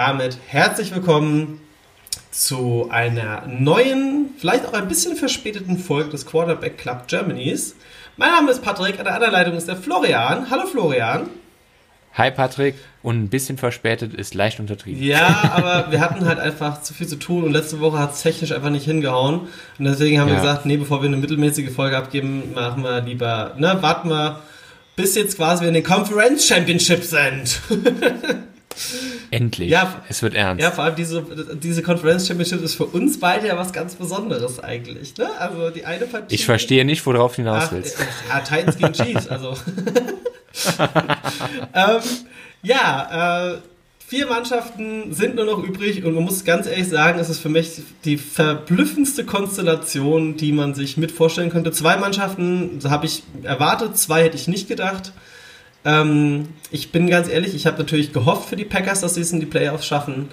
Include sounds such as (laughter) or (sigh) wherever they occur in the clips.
damit herzlich willkommen zu einer neuen, vielleicht auch ein bisschen verspäteten Folge des Quarterback Club Germanys. Mein Name ist Patrick, an der anderen Leitung ist der Florian. Hallo Florian. Hi Patrick, und ein bisschen verspätet ist leicht untertrieben. Ja, aber wir hatten halt einfach zu viel zu tun und letzte Woche hat es technisch einfach nicht hingehauen. Und deswegen haben ja. wir gesagt, nee, bevor wir eine mittelmäßige Folge abgeben, machen wir lieber, ne, warten wir, bis jetzt quasi wir in den Conference Championship sind. (laughs) Endlich. Ja, es wird ernst. Ja, vor allem diese, diese Conference Championship ist für uns beide ja was ganz Besonderes eigentlich. Ne? Also die eine Partie. Ich verstehe nicht, worauf du hinaus willst. ja, Titans gegen Chiefs, also. (laughs) (laughs) ähm, ja, äh, vier Mannschaften sind nur noch übrig und man muss ganz ehrlich sagen, es ist für mich die verblüffendste Konstellation, die man sich mit vorstellen könnte. Zwei Mannschaften habe ich erwartet, zwei hätte ich nicht gedacht. Ähm, ich bin ganz ehrlich, ich habe natürlich gehofft für die Packers, dass sie es in die Playoffs schaffen.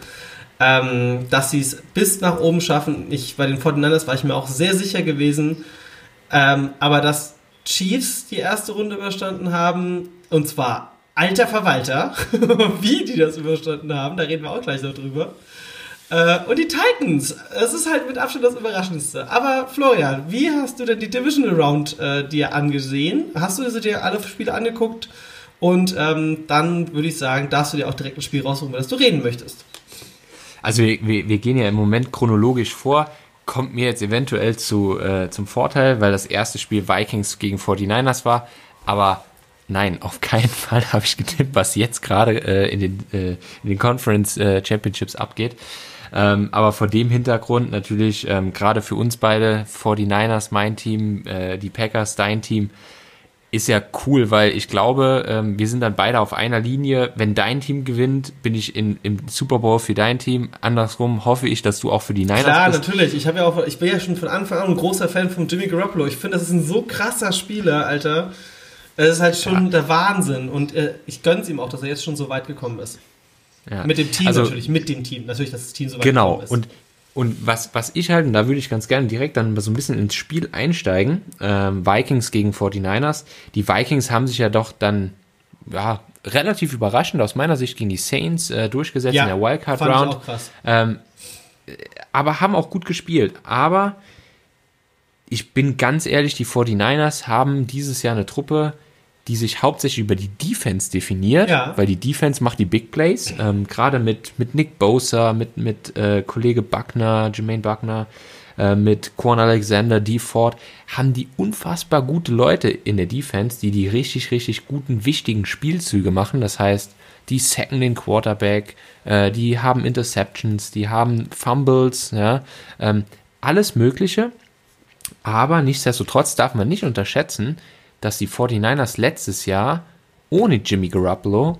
Ähm, dass sie es bis nach oben schaffen. Ich, bei den 49ers war ich mir auch sehr sicher gewesen. Ähm, aber dass Chiefs die erste Runde überstanden haben, und zwar alter Verwalter, (laughs) wie die das überstanden haben, da reden wir auch gleich noch drüber. Äh, und die Titans, es ist halt mit Abstand das Überraschendste. Aber Florian, wie hast du denn die Divisional Round äh, dir angesehen? Hast du dir alle Spiele angeguckt? Und ähm, dann würde ich sagen, darfst du dir auch direkt ein Spiel raussuchen, über das du reden möchtest. Also wir, wir, wir gehen ja im Moment chronologisch vor kommt mir jetzt eventuell zu, äh, zum Vorteil, weil das erste Spiel Vikings gegen 49ers war. Aber nein, (laughs) auf keinen Fall habe ich getippt, was jetzt gerade äh, in, den, äh, in den Conference äh, Championships abgeht. Ähm, aber vor dem Hintergrund natürlich ähm, gerade für uns beide, 49ers mein Team, äh, die Packers dein Team, ist ja cool, weil ich glaube, ähm, wir sind dann beide auf einer Linie. Wenn dein Team gewinnt, bin ich in, im Super Bowl für dein Team. Andersrum hoffe ich, dass du auch für die Niners Klar, bist. Klar, natürlich. Ich habe ja auch, ich bin ja schon von Anfang an ein großer Fan von Jimmy Garoppolo. Ich finde, das ist ein so krasser Spieler, Alter. Es ist halt schon ja. der Wahnsinn. Und äh, ich gönn's ihm auch, dass er jetzt schon so weit gekommen ist. Ja. Mit dem Team also, natürlich, mit dem Team. Natürlich, dass das Team so weit genau. gekommen ist. Genau. Und und was, was ich halt, und da würde ich ganz gerne direkt dann so ein bisschen ins Spiel einsteigen, ähm, Vikings gegen 49ers. Die Vikings haben sich ja doch dann, ja, relativ überraschend aus meiner Sicht gegen die Saints äh, durchgesetzt ja, in der Wildcard Round. Ich auch krass. Ähm, aber haben auch gut gespielt. Aber ich bin ganz ehrlich, die 49ers haben dieses Jahr eine Truppe, die sich hauptsächlich über die Defense definiert, ja. weil die Defense macht die Big Plays, ähm, gerade mit, mit Nick Bosa, mit, mit äh, Kollege Buckner, Jermaine Buckner, äh, mit Quan Alexander, D. Ford, haben die unfassbar gute Leute in der Defense, die die richtig, richtig guten, wichtigen Spielzüge machen. Das heißt, die sacken den Quarterback, äh, die haben Interceptions, die haben Fumbles, ja, ähm, alles Mögliche. Aber nichtsdestotrotz darf man nicht unterschätzen, dass die 49ers letztes Jahr ohne Jimmy Garoppolo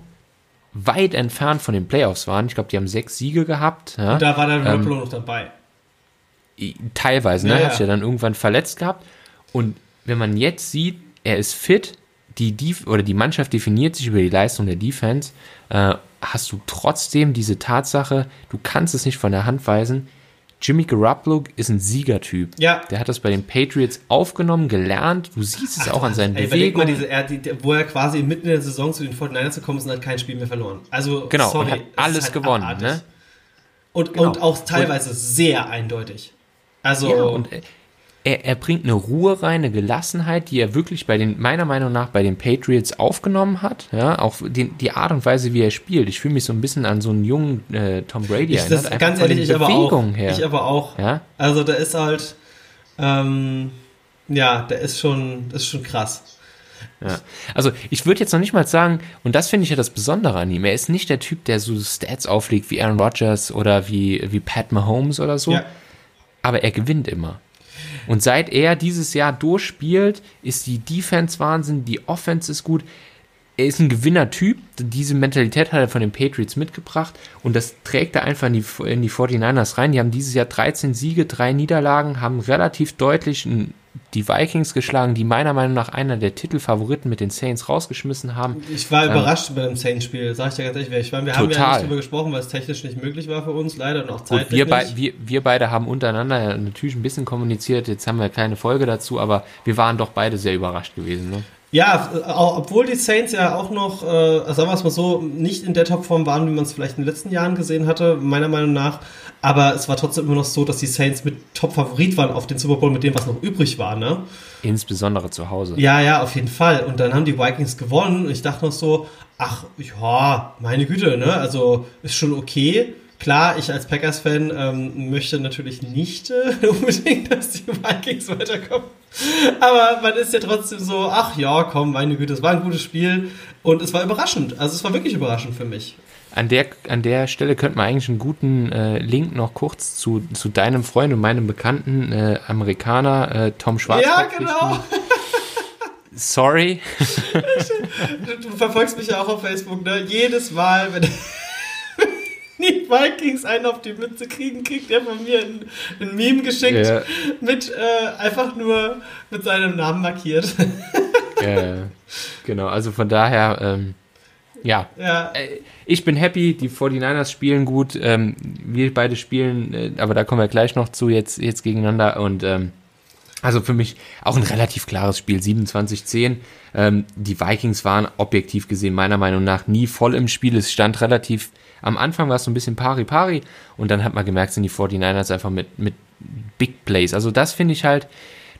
weit entfernt von den Playoffs waren. Ich glaube, die haben sechs Siege gehabt. Ja. Und da war dann Garoppolo ähm, noch dabei. Teilweise, ne? Ja, Hat sich ja dann irgendwann verletzt gehabt. Und wenn man jetzt sieht, er ist fit, die Def oder die Mannschaft definiert sich über die Leistung der Defense, äh, hast du trotzdem diese Tatsache, du kannst es nicht von der Hand weisen, Jimmy Garoppolo ist ein Siegertyp. Ja. Der hat das bei den Patriots aufgenommen, gelernt. Du siehst es Ach, auch an seinen ey, Bewegungen. Mal diese, er, die, wo er quasi mitten in der Saison zu den 49ers gekommen ist und hat kein Spiel mehr verloren. Also, genau, sorry, und hat alles halt gewonnen. Ne? Und, genau. und auch teilweise und, sehr eindeutig. Also, ja, und er, er bringt eine Ruhe rein, eine Gelassenheit, die er wirklich bei den, meiner Meinung nach, bei den Patriots aufgenommen hat. Ja, auch die, die Art und Weise, wie er spielt. Ich fühle mich so ein bisschen an so einen jungen äh, Tom Brady ich, erinnert. Das, ganz ehrlich, ich aber auch. Her. Ich aber auch. Ja? Also da ist halt, ähm, ja, der ist schon, ist schon krass. Ja. Also ich würde jetzt noch nicht mal sagen, und das finde ich ja das Besondere an ihm, er ist nicht der Typ, der so Stats auflegt wie Aaron Rodgers oder wie, wie Pat Mahomes oder so, ja. aber er gewinnt immer. Und seit er dieses Jahr durchspielt, ist die Defense Wahnsinn, die Offense ist gut. Er ist ein Gewinnertyp. Diese Mentalität hat er von den Patriots mitgebracht und das trägt er einfach in die, in die 49ers rein. Die haben dieses Jahr 13 Siege, drei Niederlagen, haben relativ deutlich ein die Vikings geschlagen, die meiner Meinung nach einer der Titelfavoriten mit den Saints rausgeschmissen haben. Ich war ähm, überrascht bei dem Saints-Spiel, sag ich dir ganz ehrlich. Ich meine, wir total. haben ja nicht darüber gesprochen, weil es technisch nicht möglich war für uns, leider und auch zeitlich wir, bei, wir, wir, beide haben untereinander natürlich ein bisschen kommuniziert, jetzt haben wir keine Folge dazu, aber wir waren doch beide sehr überrascht gewesen. Ne? Ja, obwohl die Saints ja auch noch, äh, sagen wir es mal so, nicht in der Topform waren, wie man es vielleicht in den letzten Jahren gesehen hatte, meiner Meinung nach. Aber es war trotzdem immer noch so, dass die Saints mit Top-Favorit waren auf den Super Bowl mit dem, was noch übrig war, ne? Insbesondere zu Hause. Ja, ja, auf jeden Fall. Und dann haben die Vikings gewonnen und ich dachte noch so, ach, ja, meine Güte, ne? Also ist schon okay. Klar, ich als Packers-Fan ähm, möchte natürlich nicht äh, (laughs) unbedingt, dass die Vikings weiterkommen. Aber man ist ja trotzdem so, ach ja, komm, meine Güte, es war ein gutes Spiel und es war überraschend. Also es war wirklich überraschend für mich. An der, an der Stelle könnte man eigentlich einen guten äh, Link noch kurz zu, zu deinem Freund und meinem bekannten äh, Amerikaner äh, Tom Schwarz. Ja, genau. (laughs) Sorry. du, (laughs) du verfolgst mich ja auch auf Facebook, ne? Jedes Mal, wenn die Vikings einen auf die Mütze kriegen, kriegt er von mir ein, ein Meme geschickt ja. mit äh, einfach nur mit seinem Namen markiert. (laughs) ja, genau, also von daher, ähm, ja. ja. Äh, ich bin happy, die 49ers spielen gut, ähm, wir beide spielen, äh, aber da kommen wir gleich noch zu, jetzt, jetzt gegeneinander und ähm, also für mich auch ein relativ klares Spiel, 27-10. Ähm, die Vikings waren objektiv gesehen meiner Meinung nach nie voll im Spiel. Es stand relativ am Anfang war es so ein bisschen pari-pari und dann hat man gemerkt, sind die 49ers einfach mit, mit Big Plays. Also das finde ich halt,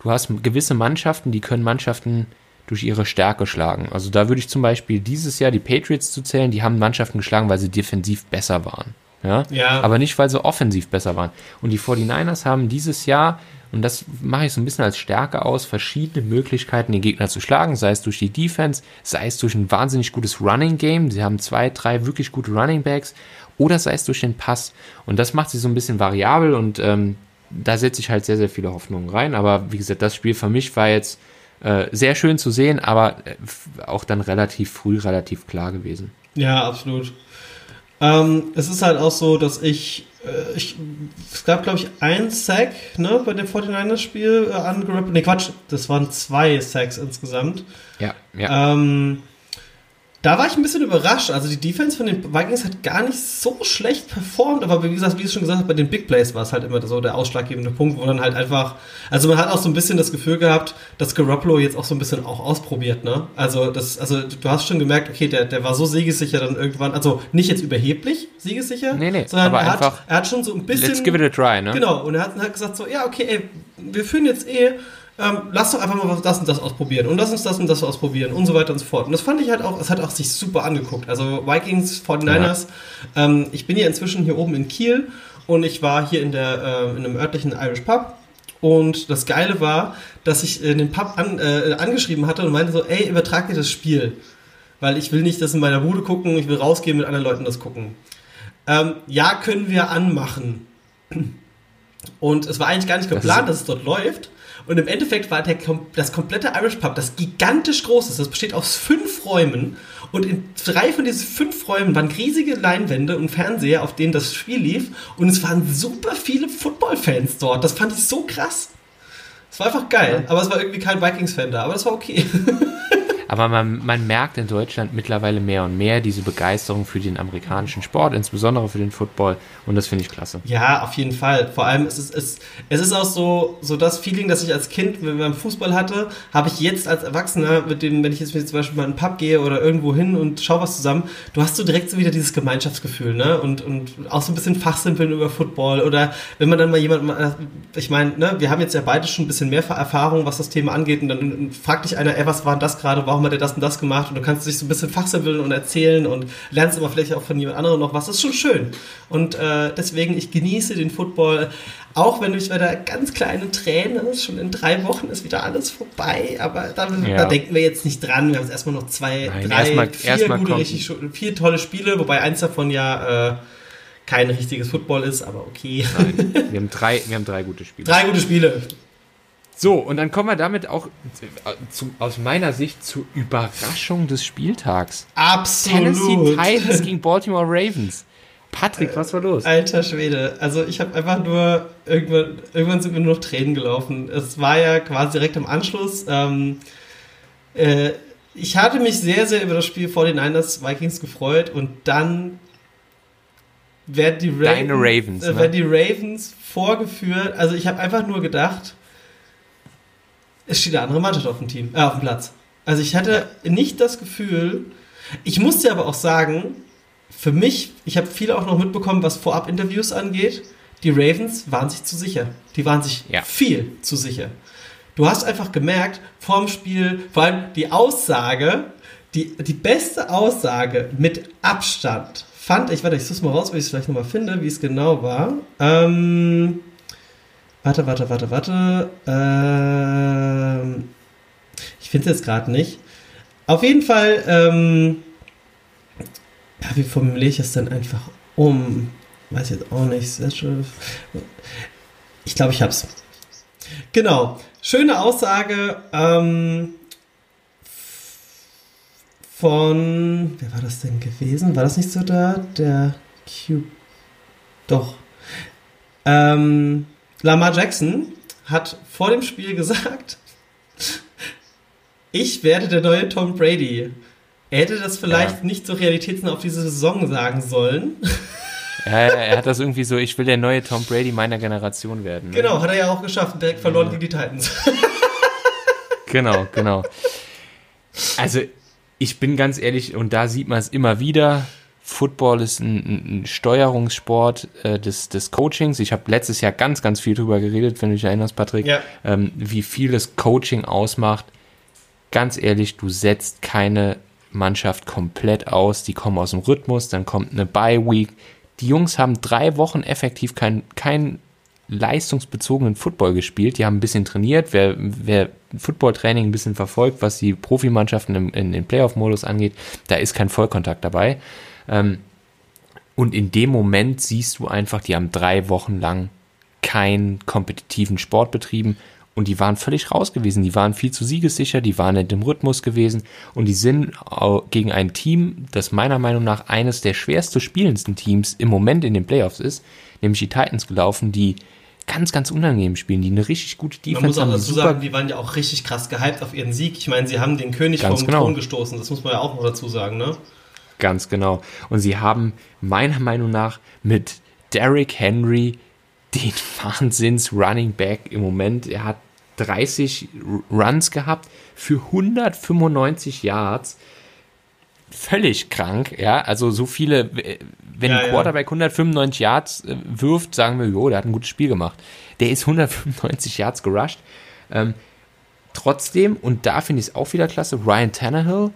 du hast gewisse Mannschaften, die können Mannschaften durch ihre Stärke schlagen. Also da würde ich zum Beispiel dieses Jahr die Patriots zu zählen, die haben Mannschaften geschlagen, weil sie defensiv besser waren. Ja? ja. Aber nicht, weil sie offensiv besser waren. Und die 49ers haben dieses Jahr und das mache ich so ein bisschen als Stärke aus, verschiedene Möglichkeiten, den Gegner zu schlagen, sei es durch die Defense, sei es durch ein wahnsinnig gutes Running Game. Sie haben zwei, drei wirklich gute Running Backs oder sei es durch den Pass. Und das macht sie so ein bisschen variabel und ähm, da setze ich halt sehr, sehr viele Hoffnungen rein. Aber wie gesagt, das Spiel für mich war jetzt äh, sehr schön zu sehen, aber äh, auch dann relativ früh, relativ klar gewesen. Ja, absolut. Ähm, es ist halt auch so, dass ich ich, es gab, glaube ich, ein Sack ne, bei dem 49ers-Spiel äh, angerappelt. Ne, Quatsch, das waren zwei Sacks insgesamt. Ja, ja. Ähm, da war ich ein bisschen überrascht. Also die Defense von den Vikings hat gar nicht so schlecht performt, aber wie gesagt, wie ich schon gesagt habe, bei den Big Plays war es halt immer so der ausschlaggebende Punkt, wo dann halt einfach, also man hat auch so ein bisschen das Gefühl gehabt, dass Garoppolo jetzt auch so ein bisschen auch ausprobiert, ne? Also das, also du hast schon gemerkt, okay, der, der war so siegessicher dann irgendwann, also nicht jetzt überheblich siegessicher, nee, nee, sondern aber er, einfach, hat, er hat schon so ein bisschen. Let's give it a try, ne? Genau, und er hat, hat gesagt so, ja, okay, ey, wir führen jetzt eh ähm, lass doch einfach mal das und das ausprobieren und lass uns das und das ausprobieren und so weiter und so fort. Und das fand ich halt auch, es hat auch sich super angeguckt. Also Vikings, 49ers, ja. ähm, ich bin ja inzwischen hier oben in Kiel und ich war hier in, der, äh, in einem örtlichen Irish Pub und das Geile war, dass ich äh, den Pub an, äh, angeschrieben hatte und meinte so, ey, übertrag dir das Spiel. Weil ich will nicht das in meiner Bude gucken, ich will rausgehen mit anderen Leuten das gucken. Ähm, ja, können wir anmachen. Und es war eigentlich gar nicht geplant, das dass es dort läuft. Und im Endeffekt war der, das komplette Irish Pub, das gigantisch groß ist, das besteht aus fünf Räumen. Und in drei von diesen fünf Räumen waren riesige Leinwände und Fernseher, auf denen das Spiel lief. Und es waren super viele Football-Fans dort. Das fand ich so krass. Es war einfach geil. Aber es war irgendwie kein Vikings-Fan da. Aber das war okay. (laughs) Aber man, man merkt in Deutschland mittlerweile mehr und mehr diese Begeisterung für den amerikanischen Sport, insbesondere für den Football. Und das finde ich klasse. Ja, auf jeden Fall. Vor allem ist es, es, es ist auch so, so das Feeling, das ich als Kind beim Fußball hatte, habe ich jetzt als Erwachsener, mit dem, wenn ich jetzt zum Beispiel mal in einen Pub gehe oder irgendwo hin und schaue was zusammen, du hast so direkt so wieder dieses Gemeinschaftsgefühl, ne? Und, und auch so ein bisschen Fachsimpeln über Football oder wenn man dann mal jemanden, ich meine, ne, wir haben jetzt ja beide schon ein bisschen mehr Erfahrung, was das Thema angeht und dann fragt dich einer, ey, was war das gerade, warum warum hat er das und das gemacht und du kannst dich so ein bisschen fachsimpeln und erzählen und lernst immer vielleicht auch von jemand anderem noch was. Das ist schon schön. Und äh, deswegen, ich genieße den Football, auch wenn ich wieder ganz kleine Tränen, schon in drei Wochen ist wieder alles vorbei, aber da, ja. da denken wir jetzt nicht dran. Wir haben jetzt erstmal noch zwei, Nein, drei, erstmal, vier erstmal gute, richtig, vier tolle Spiele, wobei eins davon ja äh, kein richtiges Football ist, aber okay. Nein, (laughs) wir haben drei, wir haben drei gute Spiele. Drei gute Spiele. So, und dann kommen wir damit auch zu, aus meiner Sicht zur Überraschung des Spieltags. Absolut. Tennessee Titans gegen Baltimore Ravens. Patrick, was war los? Alter Schwede. Also ich habe einfach nur, irgendwann, irgendwann sind mir nur noch Tränen gelaufen. Es war ja quasi direkt im Anschluss. Ähm, äh, ich hatte mich sehr, sehr über das Spiel vor den Niners Vikings gefreut und dann werden die Ravens, Ravens, äh, ne? werden die Ravens vorgeführt. Also ich habe einfach nur gedacht, es steht eine andere Mannschaft auf dem Team, äh, auf dem Platz. Also ich hatte nicht das Gefühl, ich musste aber auch sagen, für mich, ich habe viel auch noch mitbekommen, was Vorab-Interviews angeht, die Ravens waren sich zu sicher. Die waren sich Ja. viel zu sicher. Du hast einfach gemerkt, vorm Spiel, vor allem die Aussage, die, die beste Aussage mit Abstand fand ich, warte, ich suche mal raus, weil ich es vielleicht nochmal finde, wie es genau war. Ähm, warte, warte, warte, warte. Ähm, ich finde es jetzt gerade nicht. Auf jeden Fall, ähm, ja, wie formuliere ich es denn einfach um? Weiß jetzt auch nicht. Ich glaube, ich hab's. Genau. Schöne Aussage ähm, von. Wer war das denn gewesen? War das nicht so da? Der Q. Doch. Ähm, Lamar Jackson hat vor dem Spiel gesagt, ich werde der neue Tom Brady. Er hätte das vielleicht Ja. nicht so realitätsnah auf diese Saison sagen sollen. Ja, er hat das irgendwie so, ich will der neue Tom Brady meiner Generation werden. Ne? Genau, hat er ja auch geschafft. Direkt verloren gegen die Titans. Genau, genau. Also, ich bin ganz ehrlich, und da sieht man es immer wieder. Football ist ein, ein- Steuerungssport äh, des, des Coachings. Ich habe letztes Jahr ganz, ganz viel drüber geredet, wenn du dich erinnerst, Patrick, Ja. ähm, wie viel das Coaching ausmacht. Ganz ehrlich, du setzt keine Mannschaft komplett aus. Die kommen aus dem Rhythmus, dann kommt eine Bye-Week. Die Jungs haben drei Wochen effektiv kein, kein leistungsbezogenen Football gespielt. Die haben ein bisschen trainiert. Wer, wer Footballtraining ein bisschen verfolgt, was die Profimannschaften im, in den Playoff-Modus angeht, da ist kein Vollkontakt dabei. Ähm, und in dem Moment siehst du einfach, die haben drei Wochen lang keinen kompetitiven Sport betrieben und die waren völlig raus gewesen. Die waren viel zu siegessicher, die waren in dem Rhythmus gewesen und die sind gegen ein Team, das meiner Meinung nach eines der schwerst zu spielendsten Teams im Moment in den Playoffs ist, nämlich die Titans gelaufen, die ganz, ganz unangenehm spielen, die eine richtig gute Man Defense muss auch haben, die dazu sagen, die waren ja auch richtig krass gehypt auf ihren Sieg. Ich meine, sie haben den König vom genau. Thron gestoßen. Das muss man ja auch noch dazu sagen, ne? Ganz genau. Und sie haben meiner Meinung nach mit Derrick Henry den (laughs) Wahnsinns Running Back im Moment. Er hat 30 Runs gehabt für 195 Yards. Völlig krank, ja. Also so viele, äh, wenn Ja, ein ja. Quarterback 195 Yards äh, wirft, sagen wir, jo, der hat ein gutes Spiel gemacht. Der ist 195 Yards gerusht. Ähm, trotzdem, und da finde ich es auch wieder klasse, Ryan Tannehill,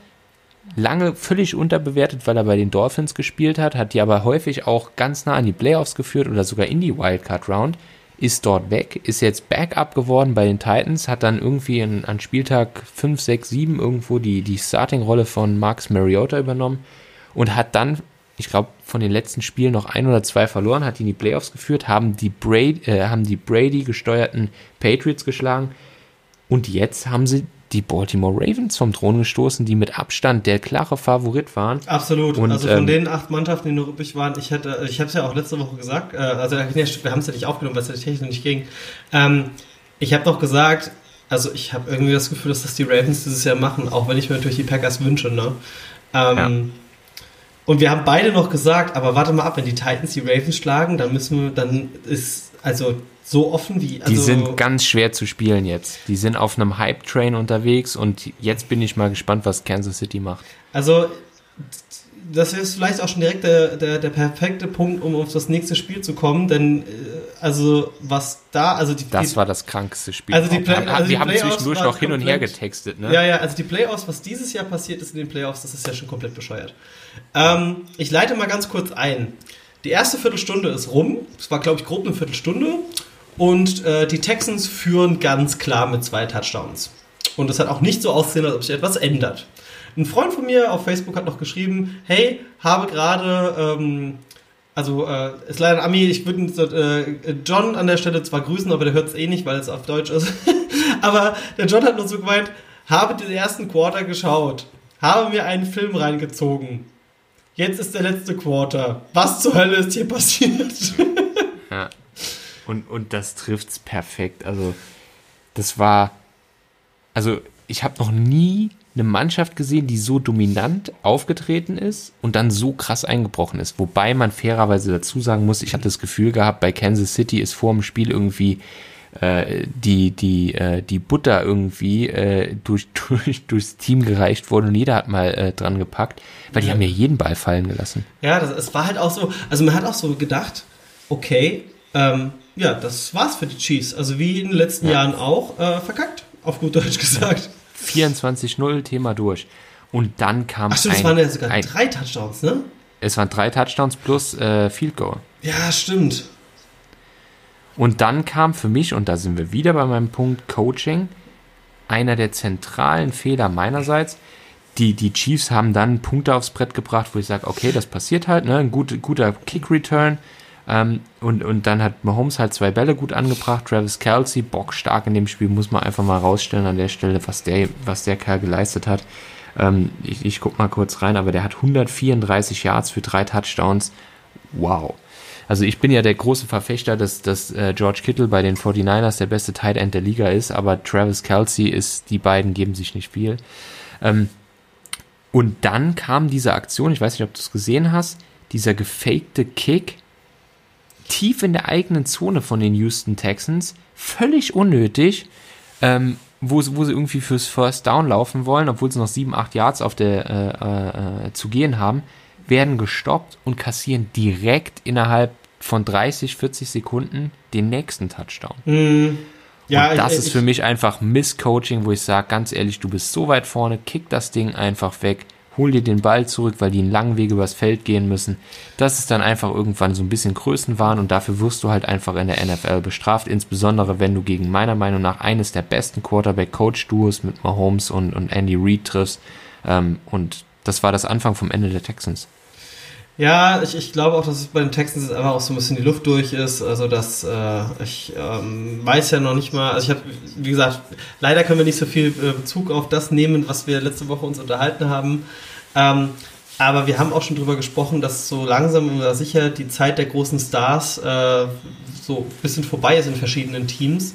lange völlig unterbewertet, weil er bei den Dolphins gespielt hat, hat die aber häufig auch ganz nah an die Playoffs geführt oder sogar in die Wildcard Round, ist dort weg, ist jetzt Backup geworden bei den Titans, hat dann irgendwie an, an Spieltag 5, 6, 7 irgendwo die, die Starting-Rolle von Marcus Mariota übernommen und hat dann, ich glaube, von den letzten Spielen noch ein oder zwei verloren, hat die in die Playoffs geführt, haben die, Brady, äh, haben die Brady gesteuerten Patriots geschlagen und jetzt haben sie die Baltimore Ravens vom Thron gestoßen, die mit Abstand der klare Favorit waren. Absolut. Und, also von ähm, den acht Mannschaften, die noch übrig waren, ich hätte, ich habe es ja auch letzte Woche gesagt, äh, also wir haben es ja nicht aufgenommen, weil es ja technisch nicht ging. Ähm, ich habe noch gesagt, also ich habe irgendwie das Gefühl, dass das die Ravens dieses Jahr machen, auch wenn ich mir natürlich die Packers wünsche, ne? Ähm, Und wir haben beide noch gesagt, aber warte mal ab, wenn die Titans die Ravens schlagen, dann müssen wir, dann ist also so offen wie. Also, Die sind ganz schwer zu spielen jetzt. Die sind auf einem Hype-Train unterwegs und jetzt bin ich mal gespannt, was Kansas City macht. Also, das ist vielleicht auch schon direkt der, der, der perfekte Punkt, um auf das nächste Spiel zu kommen, denn äh, also was da, also die, Das die war das krankste Spiel. Also die. Play- wir haben, also die haben Playoffs zwischendurch noch hin und her getextet, ne? Ja, ja, also die Playoffs, was dieses Jahr passiert ist in den Playoffs, das ist ja schon komplett bescheuert. Ähm, ich leite mal ganz kurz ein. Die erste Viertelstunde ist rum. Es war, glaube ich, grob eine Viertelstunde. Und äh, die Texans führen ganz klar mit zwei Touchdowns. Und es hat auch nicht so aussehen, als ob sich etwas ändert. Ein Freund von mir auf Facebook hat noch geschrieben, hey, habe gerade, ähm, also äh, ist leider ein Ami, ich würde äh, John an der Stelle zwar grüßen, aber der hört es eh nicht, weil es auf Deutsch ist. (laughs) aber der John hat nur so gemeint, habe den ersten Quarter geschaut, habe mir einen Film reingezogen. Jetzt ist der letzte Quarter. Was zur Hölle ist hier passiert? (laughs) Ja. Und, und das trifft's perfekt. Also, das war. Also, ich habe noch nie eine Mannschaft gesehen, die so dominant aufgetreten ist und dann so krass eingebrochen ist. Wobei man fairerweise dazu sagen muss, ich habe das Gefühl gehabt, bei Kansas City ist vor dem Spiel irgendwie äh, die, die, äh, die Butter irgendwie äh, durch, (laughs) durch, durchs Team gereicht wurde und jeder hat mal äh, dran gepackt, weil die Ja. haben ja jeden Ball fallen gelassen. Ja, das, es war halt auch so, also man hat auch so gedacht, okay, ähm, ja, das war's für die Chiefs. Also wie in den letzten Ja. Jahren auch, äh, verkackt, auf gut Deutsch gesagt. 24-0, Thema durch. Und dann kam Ach stimmt, es ein, waren ja sogar ein, drei Touchdowns, ne? es waren drei Touchdowns plus äh, Field Goal. Ja, stimmt. Und dann kam für mich, und da sind wir wieder bei meinem Punkt Coaching, einer der zentralen Fehler meinerseits. Die, die Chiefs haben dann Punkte aufs Brett gebracht, wo ich sage, okay, das passiert halt, ne? ein gut, guter Kick-Return. Ähm, und, und dann hat Mahomes halt zwei Bälle gut angebracht. Travis Kelsey, bockstark in dem Spiel, muss man einfach mal rausstellen an der Stelle, was der, was der Kerl geleistet hat. Ähm, ich, ich guck mal kurz rein, aber der hat 134 Yards für drei Touchdowns. Wow. Also ich bin ja der große Verfechter, dass, dass äh, George Kittle bei den 49ers der beste Tight End der Liga ist, aber Travis Kelsey ist, die beiden geben sich nicht viel. Ähm, und dann kam diese Aktion, ich weiß nicht, ob du es gesehen hast, dieser gefakte Kick tief in der eigenen Zone von den Houston Texans, völlig unnötig, ähm, wo, sie- wo sie irgendwie fürs First Down laufen wollen, obwohl sie noch 7, 8 Yards auf der, äh, äh, zu gehen haben, werden gestoppt und kassieren direkt innerhalb von 30, 40 Sekunden den nächsten Touchdown. Hm. Ja, und das ich- ist für mich einfach Misscoaching, wo ich sage, ganz ehrlich, du bist so weit vorne, kick das Ding einfach weg, hol dir den Ball zurück, weil die einen langen Weg übers Feld gehen müssen. Das ist dann einfach irgendwann so ein bisschen Größenwahn und dafür wirst du halt einfach in der NFL bestraft, insbesondere wenn du gegen meiner Meinung nach eines der besten Quarterback-Coach-Duos mit Mahomes und, und Andy Reid triffst. Ähm, und das war das Anfang vom Ende der Texans. Ja, ich, ich glaube auch, dass es bei den Texans jetzt einfach auch so ein bisschen die Luft durch ist. Also, dass äh, ich ähm, weiß ja noch nicht mal, also ich habe, wie gesagt, leider können wir nicht so viel äh, Bezug auf das nehmen, was wir letzte Woche uns unterhalten haben. Ähm, aber wir haben auch schon drüber gesprochen, dass so langsam oder sicher die Zeit der großen Stars äh, so ein bisschen vorbei ist in verschiedenen Teams.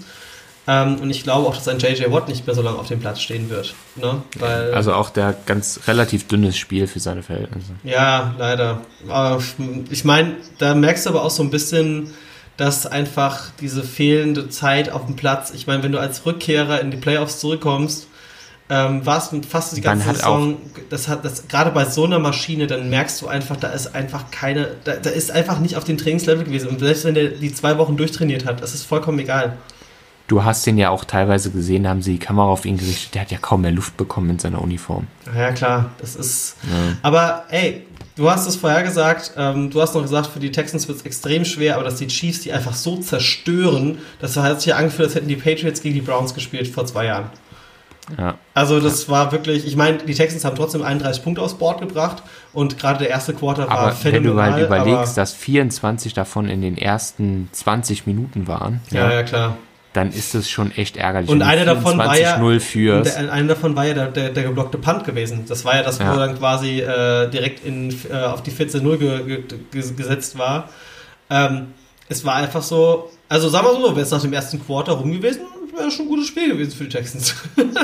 Ähm, und ich glaube auch, dass ein JJ Watt nicht mehr so lange auf dem Platz stehen wird. Ne? Weil, Also auch der ganz relativ dünnes Spiel für seine Verhältnisse. ja, leider. Aber ich meine, da merkst du aber auch so ein bisschen, dass einfach diese fehlende Zeit auf dem Platz, ich meine, wenn du als Rückkehrer in die Playoffs zurückkommst, ähm, warst du fast die ganze Saison, das hat das gerade bei so einer Maschine, dann merkst du einfach, da ist einfach keine, da, da ist einfach nicht auf dem Trainingslevel gewesen. Und selbst wenn der die zwei Wochen durchtrainiert hat, das ist vollkommen egal. Du hast den ja auch teilweise gesehen, da haben sie die Kamera auf ihn gerichtet, der hat ja kaum mehr Luft bekommen in seiner Uniform. Ja, klar, das ist. Ja. Aber ey, du hast es vorher gesagt, ähm, du hast noch gesagt, für die Texans wird es extrem schwer, aber dass die Chiefs die einfach so zerstören, das hat sich ja angefühlt, als hätten die Patriots gegen die Browns gespielt vor zwei Jahren. Ja. Also das war wirklich, ich meine, die Texans haben trotzdem 31 Punkte aufs Board gebracht und gerade der erste Quarter war Aber wenn du phänomenal. halt überlegst, dass 24 davon in den ersten 20 Minuten waren, ja, ja, klar. Dann ist das schon echt ärgerlich. Und du einer davon war ja, 24-0 führst. der, einer davon war ja der, der, der geblockte Punt gewesen. Das war ja das, wo Ja. dann quasi äh, direkt in, äh, auf die 14-0 ge, ge, ge, gesetzt war. Ähm, es war einfach so, also sagen wir so, wäre es nach dem ersten Quarter rum gewesen, wäre schon ein gutes Spiel gewesen für die Texans. (laughs)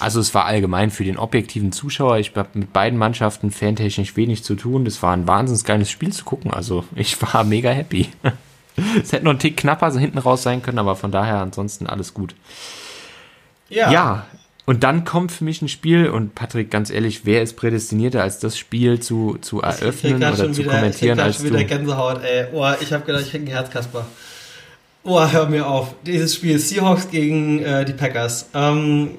Also es war allgemein für den objektiven Zuschauer, ich habe mit beiden Mannschaften fantechnisch wenig zu tun. Das war ein wahnsinnig geiles Spiel zu gucken. Also ich war mega happy. (laughs) (laughs) Es hätte noch ein Tick knapper so hinten raus sein können, aber von daher ansonsten alles gut. Ja. Und dann kommt für mich ein Spiel und Patrick, ganz ehrlich, wer ist prädestinierter als das Spiel zu, zu Ich eröffnen oder zu wieder, ich kommentieren grad als schon wieder du? Gänsehaut, ey. Oh, ich habe gedacht, ich krieg ein Herzkasper. Oh, hör mir auf. Dieses Spiel Seahawks gegen äh, die Packers. Ähm,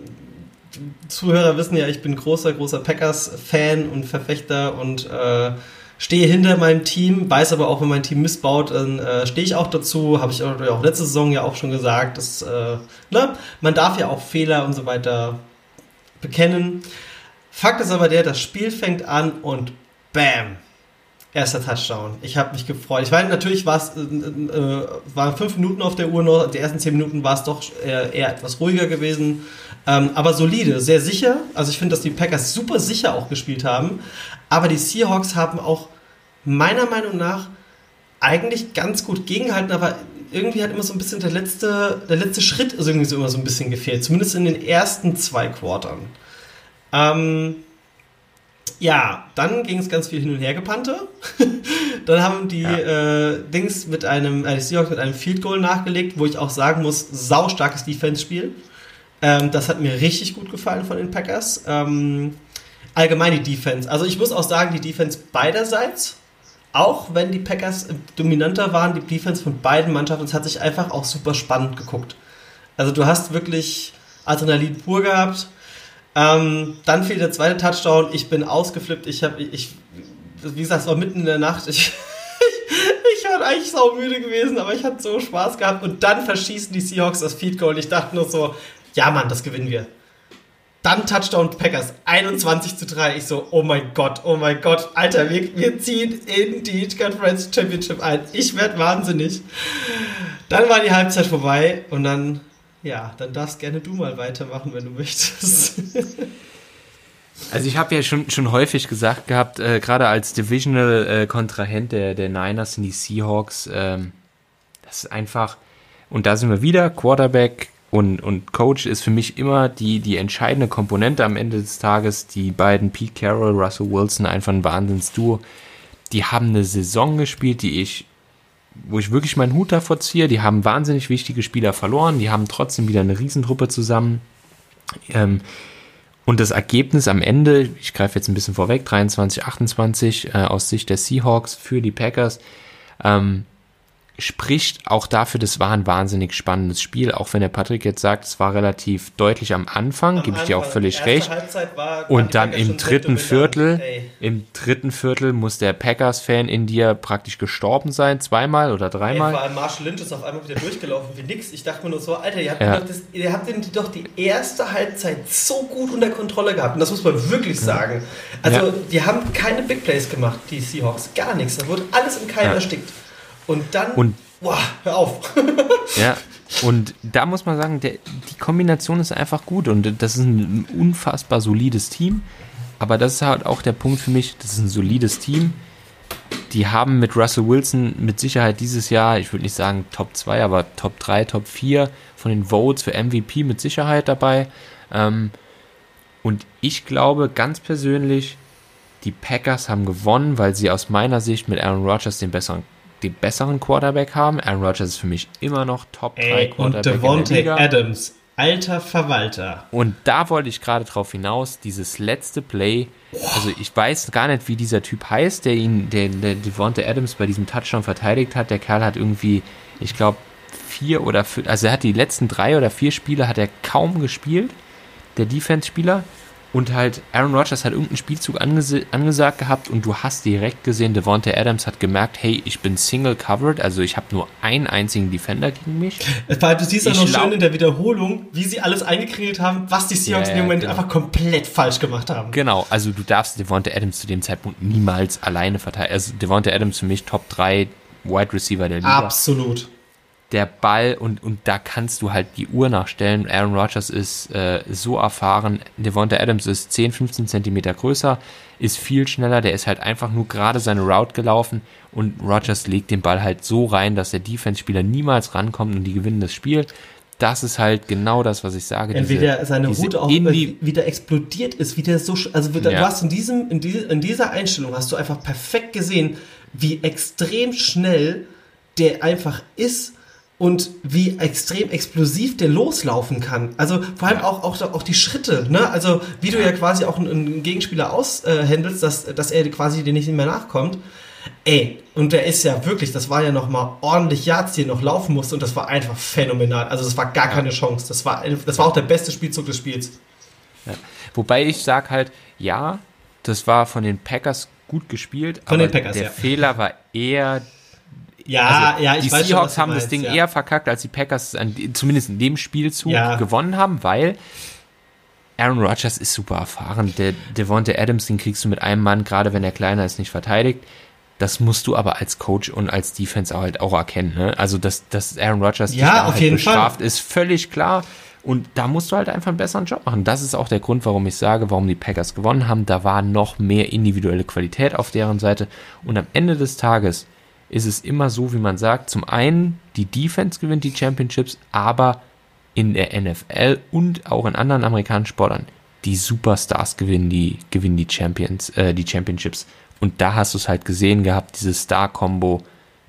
Zuhörer wissen ja, ich bin großer, großer Packers-Fan und Verfechter und äh, stehe hinter meinem Team, weiß aber auch, wenn mein Team missbaut, dann äh, stehe ich auch dazu. Habe ich auch, letzte Saison ja auch schon gesagt, dass äh, ne, man darf ja auch Fehler und so weiter bekennen. Fakt ist aber der, das Spiel fängt an und bam, erster Touchdown. Ich habe mich gefreut. Ich meine, natürlich war es, äh, äh, waren fünf Minuten auf der Uhr noch. Die ersten zehn Minuten war es doch eher, eher etwas ruhiger gewesen. Ähm, aber solide, sehr sicher. Also ich finde, dass die Packers super sicher auch gespielt haben. Aber die Seahawks haben auch meiner Meinung nach eigentlich ganz gut gegengehalten, aber irgendwie hat immer so ein bisschen der letzte, der letzte Schritt irgendwie so immer so ein bisschen gefehlt. Zumindest in den ersten zwei Quartern. Ähm, ja, dann ging es ganz viel hin und her gepannte. (laughs) dann haben die ja. äh, Dings mit einem, äh, die Seahawks mit einem Field Goal nachgelegt, wo ich auch sagen muss, saustarkes Defense-Spiel. Ähm, das hat mir richtig gut gefallen von den Packers. Ähm, allgemein die Defense. Also ich muss auch sagen, die Defense beiderseits, auch wenn die Packers dominanter waren, die Defense von beiden Mannschaften, es hat sich einfach auch super spannend geguckt. Also du hast wirklich Adrenalin pur gehabt. Ähm, dann fiel der zweite Touchdown. Ich bin ausgeflippt. Ich habe, ich, wie gesagt, es war mitten in der Nacht. Ich, (laughs) ich war eigentlich saumüde gewesen, aber ich hatte so Spaß gehabt. Und dann verschießen die Seahawks das Feed Goal. Ich dachte nur so, ja Mann, das gewinnen wir. Dann Touchdown Packers, 21 zu 3. Ich so, oh mein Gott, oh mein Gott, Alter, wir, wir ziehen in die Conference Championship ein. Ich werde wahnsinnig. Dann war die Halbzeit vorbei und dann ja, dann darfst gerne du mal weitermachen, wenn du möchtest. (laughs) Also ich habe ja schon, schon häufig gesagt gehabt, äh, gerade als Divisional-Kontrahent äh, der, der Niners sind die Seahawks, ähm, das ist einfach, und da sind wir wieder, Quarterback und, und Coach ist für mich immer die, die entscheidende Komponente am Ende des Tages. Die beiden Pete Carroll, Russell Wilson, einfach ein Wahnsinnsduo. Die haben eine Saison gespielt, die ich wo ich wirklich meinen Hut davor ziehe. Die haben wahnsinnig wichtige Spieler verloren, die haben trotzdem wieder eine Riesentruppe zusammen. Ähm, und das Ergebnis am Ende, ich greife jetzt ein bisschen vorweg, 23, 28 äh, aus Sicht der Seahawks für die Packers, ähm, spricht auch dafür, das war ein wahnsinnig spannendes Spiel, auch wenn der Patrick jetzt sagt, es war relativ deutlich am Anfang, gebe ich dir auch völlig recht. War, und dann im dritten Viertel, im dritten Viertel muss der Packers-Fan in dir praktisch gestorben sein, zweimal oder dreimal. Ey, vor allem Marshall Lynch ist auf einmal wieder durchgelaufen wie nix. Ich dachte mir nur so, Alter, ihr habt, ja. doch, das, ihr habt doch die erste Halbzeit so gut unter Kontrolle gehabt. Und das muss man wirklich sagen. Also, ja. die haben keine Big Plays gemacht, die Seahawks. Gar nichts. Da wurde alles im Keim ja. erstickt. Und dann, und, boah, hör auf. (laughs) ja, und da muss man sagen, der, die Kombination ist einfach gut und das ist ein unfassbar solides Team. Aber das ist halt auch der Punkt für mich, das ist ein solides Team. Die haben mit Russell Wilson mit Sicherheit dieses Jahr, ich würde nicht sagen Top 2, aber Top 3, Top 4 von den Votes für MVP mit Sicherheit dabei. Ähm, und ich glaube ganz persönlich, die Packers haben gewonnen, weil sie aus meiner Sicht mit Aaron Rodgers den besseren den besseren Quarterback haben. Aaron Rodgers ist für mich immer noch Top 3 Ey, Quarterback. Und Devontae Adams, alter Verwalter. Und da wollte ich gerade drauf hinaus, dieses letzte Play. Also ich weiß gar nicht, wie dieser Typ heißt, der ihn, der, der Devontae Adams bei diesem Touchdown verteidigt hat. Der Kerl hat irgendwie, ich glaube, vier oder fünf, also er hat die letzten drei oder vier Spiele hat er kaum gespielt, der Defense-Spieler. Und halt, Aaron Rodgers hat irgendeinen Spielzug anges angesagt gehabt und du hast direkt gesehen, Devontae Adams hat gemerkt, hey, ich bin single covered, also ich habe nur einen einzigen Defender gegen mich. Du siehst auch noch schön in der Wiederholung, wie sie alles eingekringelt haben, was die Seahawks yeah, in dem Moment genau. einfach komplett falsch gemacht haben. Genau, also du darfst Devontae Adams zu dem Zeitpunkt niemals alleine verteidigen. Also Devontae Adams für mich Top 3 Wide Receiver der Liga. Absolut der Ball und, und da kannst du halt die Uhr nachstellen. Aaron Rodgers ist äh, so erfahren, Devonta Adams ist 10, 15 Zentimeter größer, ist viel schneller, der ist halt einfach nur gerade seine Route gelaufen und Rodgers legt den Ball halt so rein, dass der Defense-Spieler niemals rankommt und die gewinnen das Spiel. Das ist halt genau das, was ich sage. Entweder diese, seine diese Route auch wieder explodiert ist, wie der so, also ja. du hast in diesem, in, die, in dieser Einstellung hast du einfach perfekt gesehen, wie extrem schnell der einfach ist und wie extrem explosiv der loslaufen kann. Also vor allem auch, auch, auch die Schritte, ne? Also wie du ja quasi auch einen, Gegenspieler aushändelst, dass, dass er quasi dir nicht mehr nachkommt. Ey, und der ist ja wirklich, das war ja nochmal ordentlich Yards, die noch laufen musste und das war einfach phänomenal. Also das war gar keine Chance. Das war, das war auch der beste Spielzug des Spiels. Ja. Wobei ich sag halt, ja, das war von den Packers gut gespielt, von aber den Packers, der ja. Fehler war eher ja, also ja, ich die weiß Seahawks schon, haben meinst, das Ding ja. eher verkackt, als die Packers an, zumindest in dem Spielzug Ja. gewonnen haben, weil Aaron Rodgers ist super erfahren. Der Devonta Adams, den kriegst du mit einem Mann, gerade wenn er kleiner ist, nicht verteidigt. Das musst du aber als Coach und als Defense auch halt auch erkennen. Ne? Also, dass, dass Aaron Rodgers Ja, auf halt jeden bestraft, Fall. ist völlig klar. Und da musst du halt einfach einen besseren Job machen. Das ist auch der Grund, warum ich sage, warum die Packers gewonnen haben. Da war noch mehr individuelle Qualität auf deren Seite. Und am Ende des Tages ist es immer so, wie man sagt, zum einen, die Defense gewinnt die Championships, aber in der NFL und auch in anderen amerikanischen Sportlern, die Superstars gewinnen die, gewinnen die Champions, äh, die Championships. Und da hast du es halt gesehen gehabt, diese Star-Combo,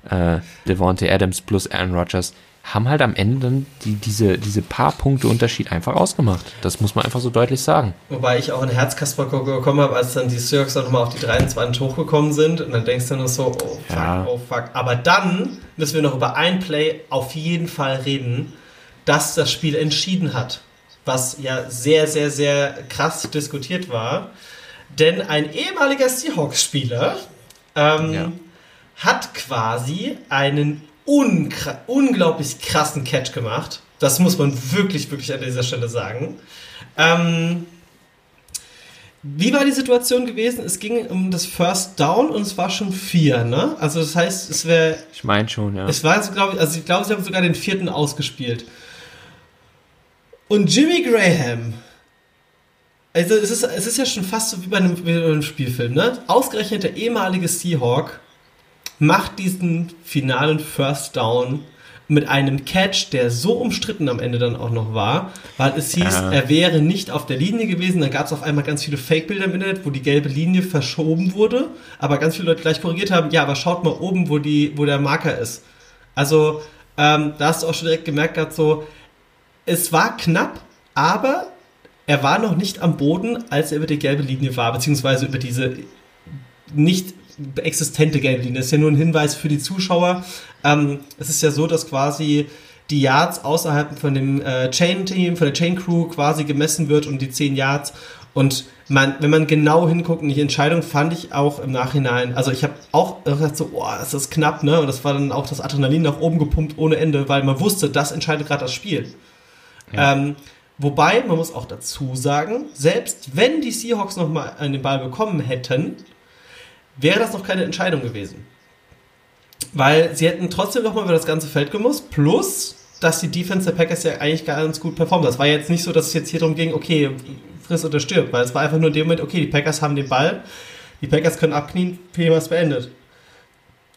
äh, Devontae Adams plus Aaron Rodgers, haben halt am Ende dann die, diese, diese paar Punkte Unterschied einfach ausgemacht. Das muss man einfach so deutlich sagen. Wobei ich auch ein Herzkasper bekommen habe, als dann die Seahawks dann nochmal auf die 23 hochgekommen sind. Und dann denkst du nur so, oh fuck, ja. oh fuck. Aber dann müssen wir noch über ein Play auf jeden Fall reden, das das Spiel entschieden hat. Was ja sehr, sehr, sehr krass diskutiert war. Denn ein ehemaliger Seahawks-Spieler ähm, ja. hat quasi einen unglaublich krassen Catch gemacht. Das muss man wirklich, wirklich an dieser Stelle sagen. Ähm, wie war die Situation gewesen? Es ging um das First Down und es war schon vier, ne? Also das heißt, es wäre. Ich meine schon, ja. Es war, glaube ich, also ich glaube, sie haben sogar den vierten ausgespielt. Und Jimmy Graham. Also es ist, es ist ja schon fast so wie bei einem, wie bei einem Spielfilm, ne? Ausgerechnet der ehemalige Seahawk macht diesen finalen First Down mit einem Catch, der so umstritten am Ende dann auch noch war, weil es hieß, ja. er wäre nicht auf der Linie gewesen. Dann gab es auf einmal ganz viele Fake-Bilder im Internet, wo die gelbe Linie verschoben wurde, aber ganz viele Leute gleich korrigiert haben, ja, aber schaut mal oben, wo, die, wo der Marker ist. Also, ähm, da hast du auch schon direkt gemerkt gehabt, so, es war knapp, aber er war noch nicht am Boden, als er über die gelbe Linie war, beziehungsweise über diese nicht existente gelbe Linie. Das ist ja nur ein Hinweis für die Zuschauer. Ähm, es ist ja so, dass quasi die Yards außerhalb von dem äh, Chain-Team, von der Chain-Crew quasi gemessen wird und die 10 Yards. Und man, wenn man genau hinguckt, und die Entscheidung fand ich auch im Nachhinein, also ich habe auch gesagt so, oh, das ist knapp, ne? Und das war dann auch das Adrenalin nach oben gepumpt ohne Ende, weil man wusste, das entscheidet gerade das Spiel. Ja. Ähm, wobei, man muss auch dazu sagen, selbst wenn die Seahawks nochmal den Ball bekommen hätten, wäre das noch keine Entscheidung gewesen. Weil sie hätten trotzdem nochmal über das ganze Feld gemusst, plus, dass die Defense der Packers ja eigentlich ganz gut performt. Das war jetzt nicht so, dass es jetzt hier darum ging, okay, friss oder stirb, weil es war einfach nur in dem Moment, okay, die Packers haben den Ball, die Packers können abknien, Thema ist beendet.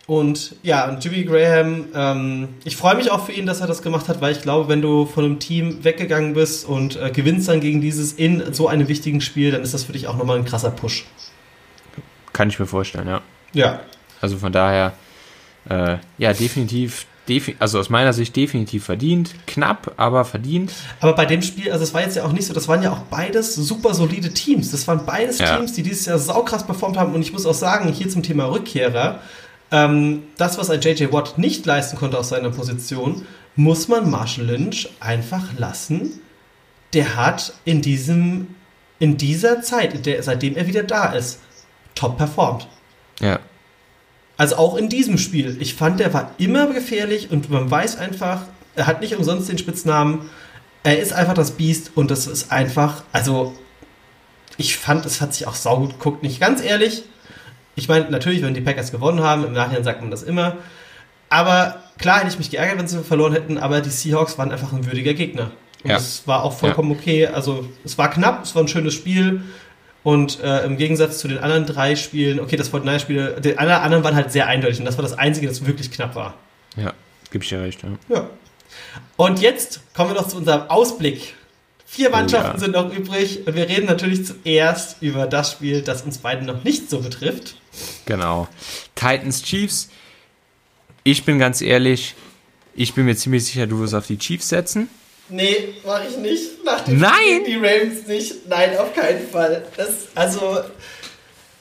Und ja, und Jimmy Graham, ähm, ich freue mich auch für ihn, dass er das gemacht hat, weil ich glaube, wenn du von einem Team weggegangen bist und äh, gewinnst dann gegen dieses in so einem wichtigen Spiel, dann ist das für dich auch nochmal ein krasser Push. Kann ich mir vorstellen, ja. Ja. Also von daher, äh, ja, definitiv, defi also aus meiner Sicht definitiv verdient. Knapp, aber verdient. Aber bei dem Spiel, also es war jetzt ja auch nicht so, das waren ja auch beides super solide Teams. Das waren beides ja. Teams, die dieses Jahr saukrass performt haben. Und ich muss auch sagen, hier zum Thema Rückkehrer, ähm, das, was ein JJ Watt nicht leisten konnte aus seiner Position, muss man Marshall Lynch einfach lassen. Der hat in diesem, in dieser Zeit, in der, seitdem er wieder da ist, top performt. Ja. Also auch in diesem Spiel. Ich fand, der war immer gefährlich und man weiß einfach, er hat nicht umsonst den Spitznamen. Er ist einfach das Biest und das ist einfach, also ich fand, es hat sich auch saugut geguckt. Nicht ganz ehrlich. Ich meine, natürlich, wenn die Packers gewonnen haben, im Nachhinein sagt man das immer. Aber klar hätte ich mich geärgert, wenn sie verloren hätten, aber die Seahawks waren einfach ein würdiger Gegner. Und ja. das war auch vollkommen ja. okay. Also es war knapp, es war ein schönes Spiel. Und äh, im Gegensatz zu den anderen drei Spielen, okay, das Fortnite-Spiele, die alle anderen waren halt sehr eindeutig und das war das Einzige, das wirklich knapp war. Ja, gebe ich dir recht, ja. ja. Und jetzt kommen wir noch zu unserem Ausblick. Vier Mannschaften oh, ja. sind noch übrig und wir reden natürlich zuerst über das Spiel, das uns beiden noch nicht so betrifft. Genau. Titans Chiefs. Ich bin ganz ehrlich, ich bin mir ziemlich sicher, du wirst auf die Chiefs setzen. Nee, mach ich nicht. Nach dem Nein! Spiel die Ravens nicht. Nein, auf keinen Fall. Das, also,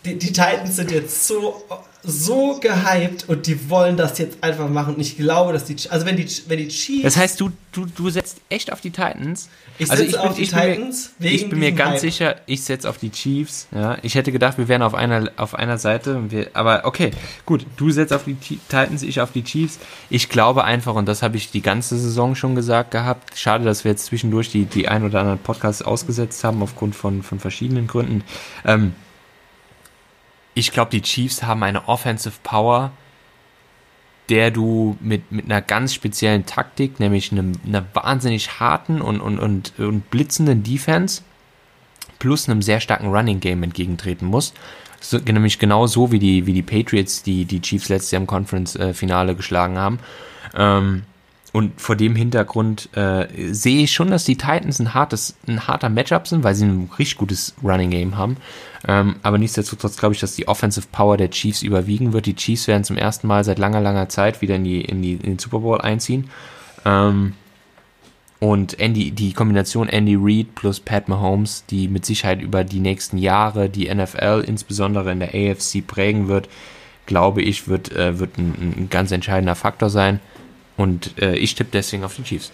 die, die Titans sind jetzt so, so gehypt und die wollen das jetzt einfach machen. Und ich glaube, dass die, also wenn die, wenn die Chiefs. Das heißt, du, du, du setzt echt auf die Titans? Ich also setze auf die ich Titans bin mir, Ich bin mir ganz Hype. sicher, ich setze auf die Chiefs. Ja, ich hätte gedacht, wir wären auf einer, auf einer Seite. Wir, aber okay, gut. Du setzt auf die Titans, ich auf die Chiefs. Ich glaube einfach, und das habe ich die ganze Saison schon gesagt gehabt. Schade, dass wir jetzt zwischendurch die, die ein oder anderen Podcasts ausgesetzt haben, aufgrund von, von verschiedenen Gründen. Ähm, ich glaube, die Chiefs haben eine Offensive Power, der du mit, mit einer ganz speziellen Taktik, nämlich einem, einer wahnsinnig harten und, und, und, und blitzenden Defense plus einem sehr starken Running Game entgegentreten musst. So, nämlich genau so wie die, wie die Patriots, die die Chiefs letztes Jahr im Conference-Finale geschlagen haben. Ähm, und vor dem Hintergrund äh, sehe ich schon, dass die Titans ein hartes, ein harter Matchup sind, weil sie ein richtig gutes Running Game haben. Ähm, aber nichtsdestotrotz glaube ich, dass die Offensive Power der Chiefs überwiegen wird. Die Chiefs werden zum ersten Mal seit langer, langer Zeit wieder in, die, in, die, in den Super Bowl einziehen. Ähm, und Andy, die Kombination Andy Reid plus Pat Mahomes, die mit Sicherheit über die nächsten Jahre die NFL, insbesondere in der AFC, prägen wird, glaube ich, wird, äh, wird ein, ein ganz entscheidender Faktor sein. Und äh, ich tippe deswegen auf die Chiefs.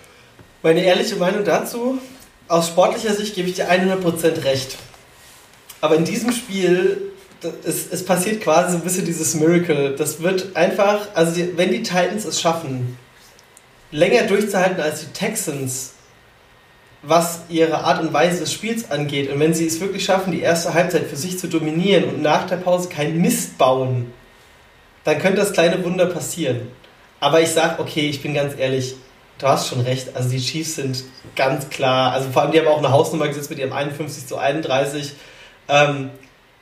Meine ehrliche Meinung dazu, aus sportlicher Sicht gebe ich dir 100% recht. Aber in diesem Spiel, es, es passiert quasi so ein bisschen dieses Miracle. Das wird einfach, also die, wenn die Titans es schaffen, länger durchzuhalten als die Texans, was ihre Art und Weise des Spiels angeht, und wenn sie es wirklich schaffen, die erste Halbzeit für sich zu dominieren und nach der Pause keinen Mist bauen, dann könnte das kleine Wunder passieren. Aber ich sag, okay, ich bin ganz ehrlich, du hast schon recht. Also die Chiefs sind ganz klar, also vor allem die haben auch eine Hausnummer gesetzt mit ihrem 51 zu 31. Ähm,